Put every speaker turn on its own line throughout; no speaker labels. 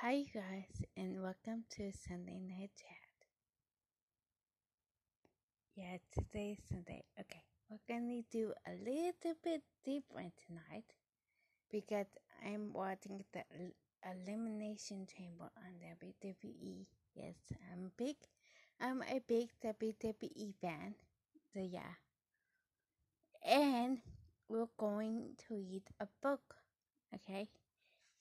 Hi, you guys, and welcome to Sunday Night Chat. Yeah, today's Sunday. Okay, we're gonna do a little bit different tonight because I'm watching the Elimination Chamber on WWE. Yes, I'm big. I'm a big WWE fan. So yeah, and we're going to read a book. Okay.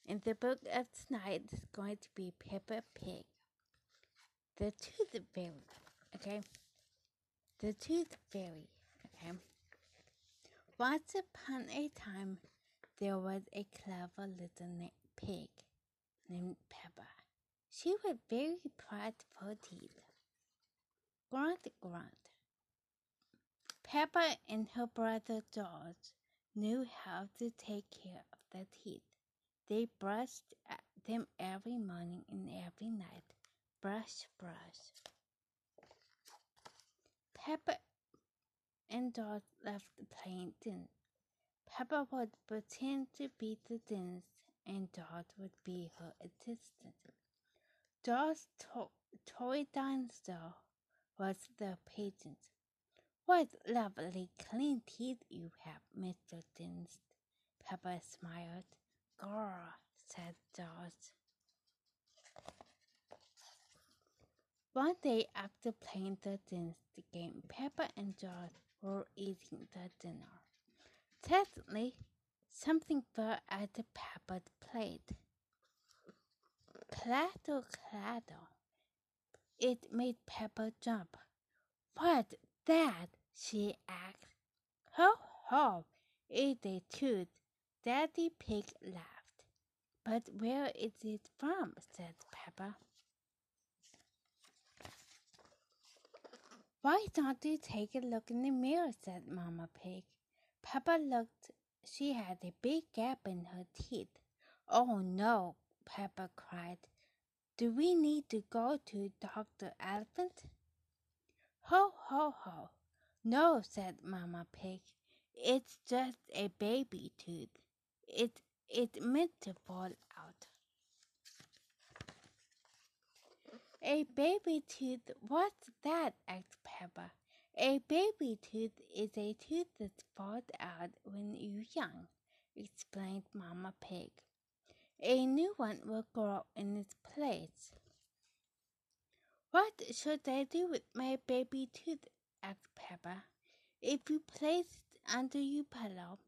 And the book of tonight is going to be Peppa Pig. The Tooth Fairy. Okay? The Tooth Fairy. Okay? Once upon a time, there was a clever little pig named Peppa. She was very proud her teeth. Grunt, grunt. Peppa and her brother George knew how to take care of the teeth. They brushed uh, them every morning and every night. Brush, brush. Peppa and Dot left the playing dance. Peppa would pretend to be the dance, and Dot would be her assistant. Dot's to toy dinosaur was the pageant. What lovely clean teeth you have, Mr. Dance. Peppa smiled. Grr, said George. One day after playing the dance game, Peppa and George were eating the dinner. Suddenly, something fell at Peppa's plate. Clatter, clatter. It made Peppa jump. What that? she asked. Ho, ho, it's a tooth Daddy Pig laughed. But where is it from? said Peppa. Why don't you take a look in the mirror? said Mamma Pig. Peppa looked. She had a big gap in her teeth. Oh no, Peppa cried. Do we need to go to Dr. Elephant? Ho, ho, ho. No, said Mamma Pig. It's just a baby tooth. It it meant to fall out. A baby tooth? What's that? asked Peppa. A baby tooth is a tooth that falls out when you're young, explained Mamma Pig. A new one will grow in its place. What should I do with my baby tooth? asked Peppa. If you place it under your pillow,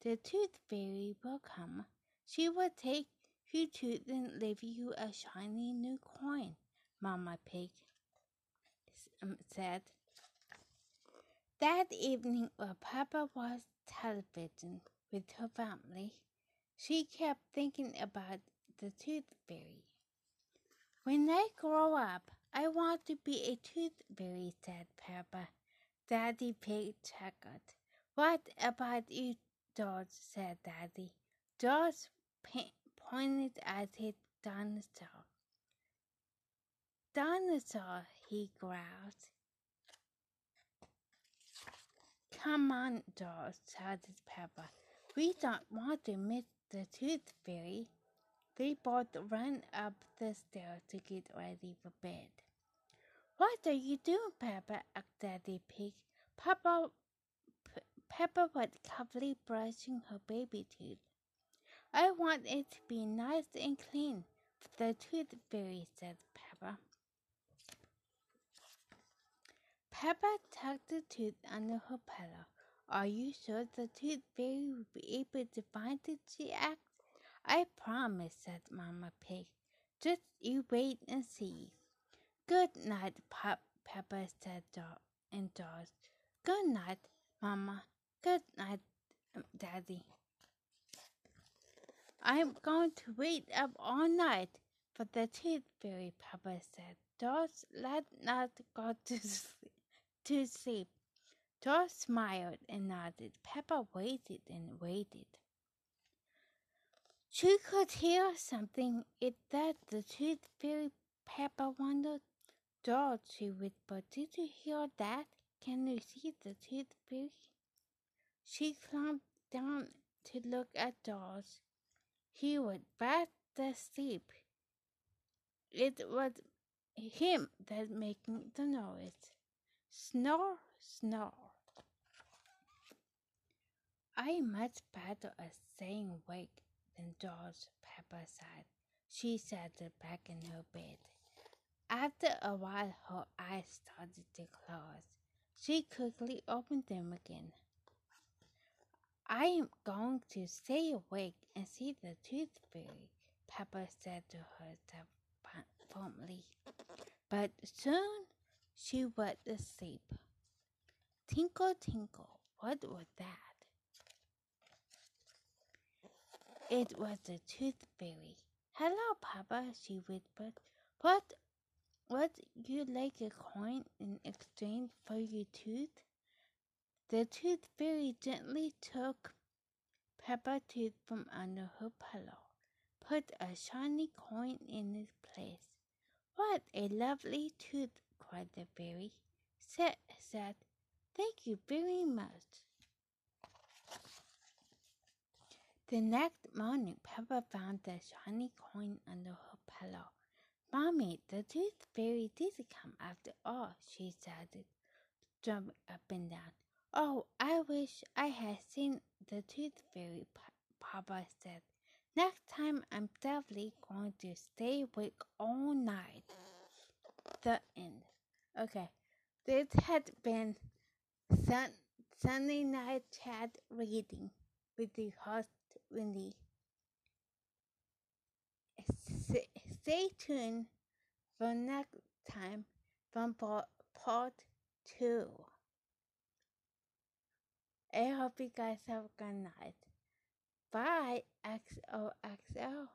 the tooth fairy will come. She will take your tooth and leave you a shiny new coin, Mamma Pig um, said. That evening, while Papa watched television with her family, she kept thinking about the tooth fairy. When I grow up, I want to be a tooth fairy, said Peppa. Daddy Pig chuckled. What about you, George, said Daddy. George pointed at his dinosaur. Dinosaur, he growled. Come on, George, shouted Peppa. We don't want to miss the tooth fairy. They both ran up the stairs to get ready for bed. What are you doing, Peppa? asked Daddy Pig. Papa Peppa was carefully brushing her baby tooth. I want it to be nice and clean the tooth fairy, said Peppa. Peppa tucked the tooth under her pillow. Are you sure the tooth fairy will be able to find it? she asked. I promise, said Mamma Pig. Just you wait and see. Good night, Pop, Peppa said and George. Good night, Mamma. Good night, um, Daddy. I'm going to wait up all night for the tooth fairy, Papa said. George let not go to sleep. To sleep. George smiled and nodded. Peppa waited and waited. She could hear something. Is that the tooth fairy? Peppa wondered. George, she whispered, did you hear that? Can you see the tooth fairy? She climbed down to look at George. He was fast asleep. it was him that making the noise. Snore, snore. I much better at staying awake than George, Peppa said. She sat back in her bed. After a while, her eyes started to close. She quickly opened them again. I am going to stay awake and see the tooth fairy, Peppa said to herself firmly. But soon she went to sleep. Tinkle, tinkle, what was that? It was the tooth fairy. Hello, Papa, she whispered. What would you like a coin in exchange for your tooth? The tooth fairy gently took Peppa tooth from under her pillow, put a shiny coin in its place. What a lovely tooth, cried the fairy. Said, said, thank you very much. The next morning, Peppa found the shiny coin under her pillow. Mommy, the tooth fairy did come after all, she said, jumping up and down. Oh, I wish I had seen the tooth fairy, Papa said. Next time, I'm definitely going to stay awake all night. The end. Okay, this had been sun- Sunday Night Chat Reading with the host, Wendy. Stay tuned for next time from part two. I hope you guys have a good night. Bye, XOXO.